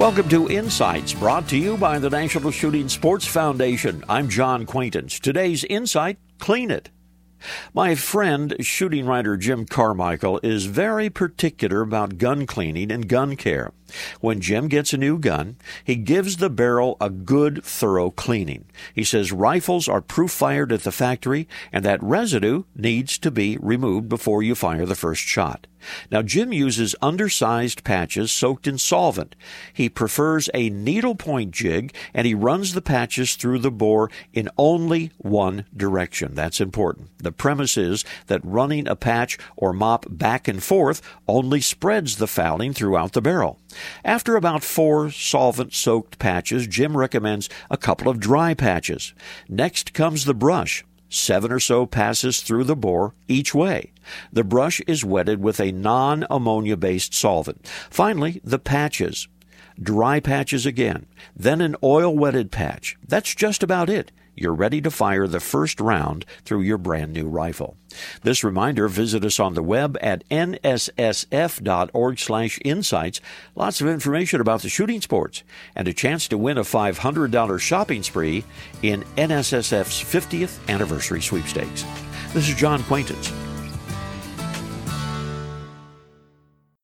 Welcome to Insights, brought to you by the National Shooting Sports Foundation. I'm John Quaintance. Today's insight clean it. My friend, shooting writer Jim Carmichel, is very particular about gun cleaning and gun care. When Jim gets a new gun, he gives the barrel a good, thorough cleaning. He says rifles are proof fired at the factory and that residue needs to be removed before you fire the first shot. Now, Jim uses undersized patches soaked in solvent. He prefers a needlepoint jig and he runs the patches through the bore in only one direction. That's important. The premise is that running a patch or mop back and forth only spreads the fouling throughout the barrel. After about four solvent soaked patches, Jim recommends a couple of dry patches. Next comes the brush. Seven or so passes through the bore each way. The brush is wetted with a non ammonia based solvent. Finally, the patches. Dry patches again, then an oil wetted patch. That's just about it you're ready to fire the first round through your brand new rifle. This reminder, visit us on the web at nssf.org slash insights. Lots of information about the shooting sports and a chance to win a $500 shopping spree in NSSF's 50th anniversary sweepstakes. This is John Quaintance.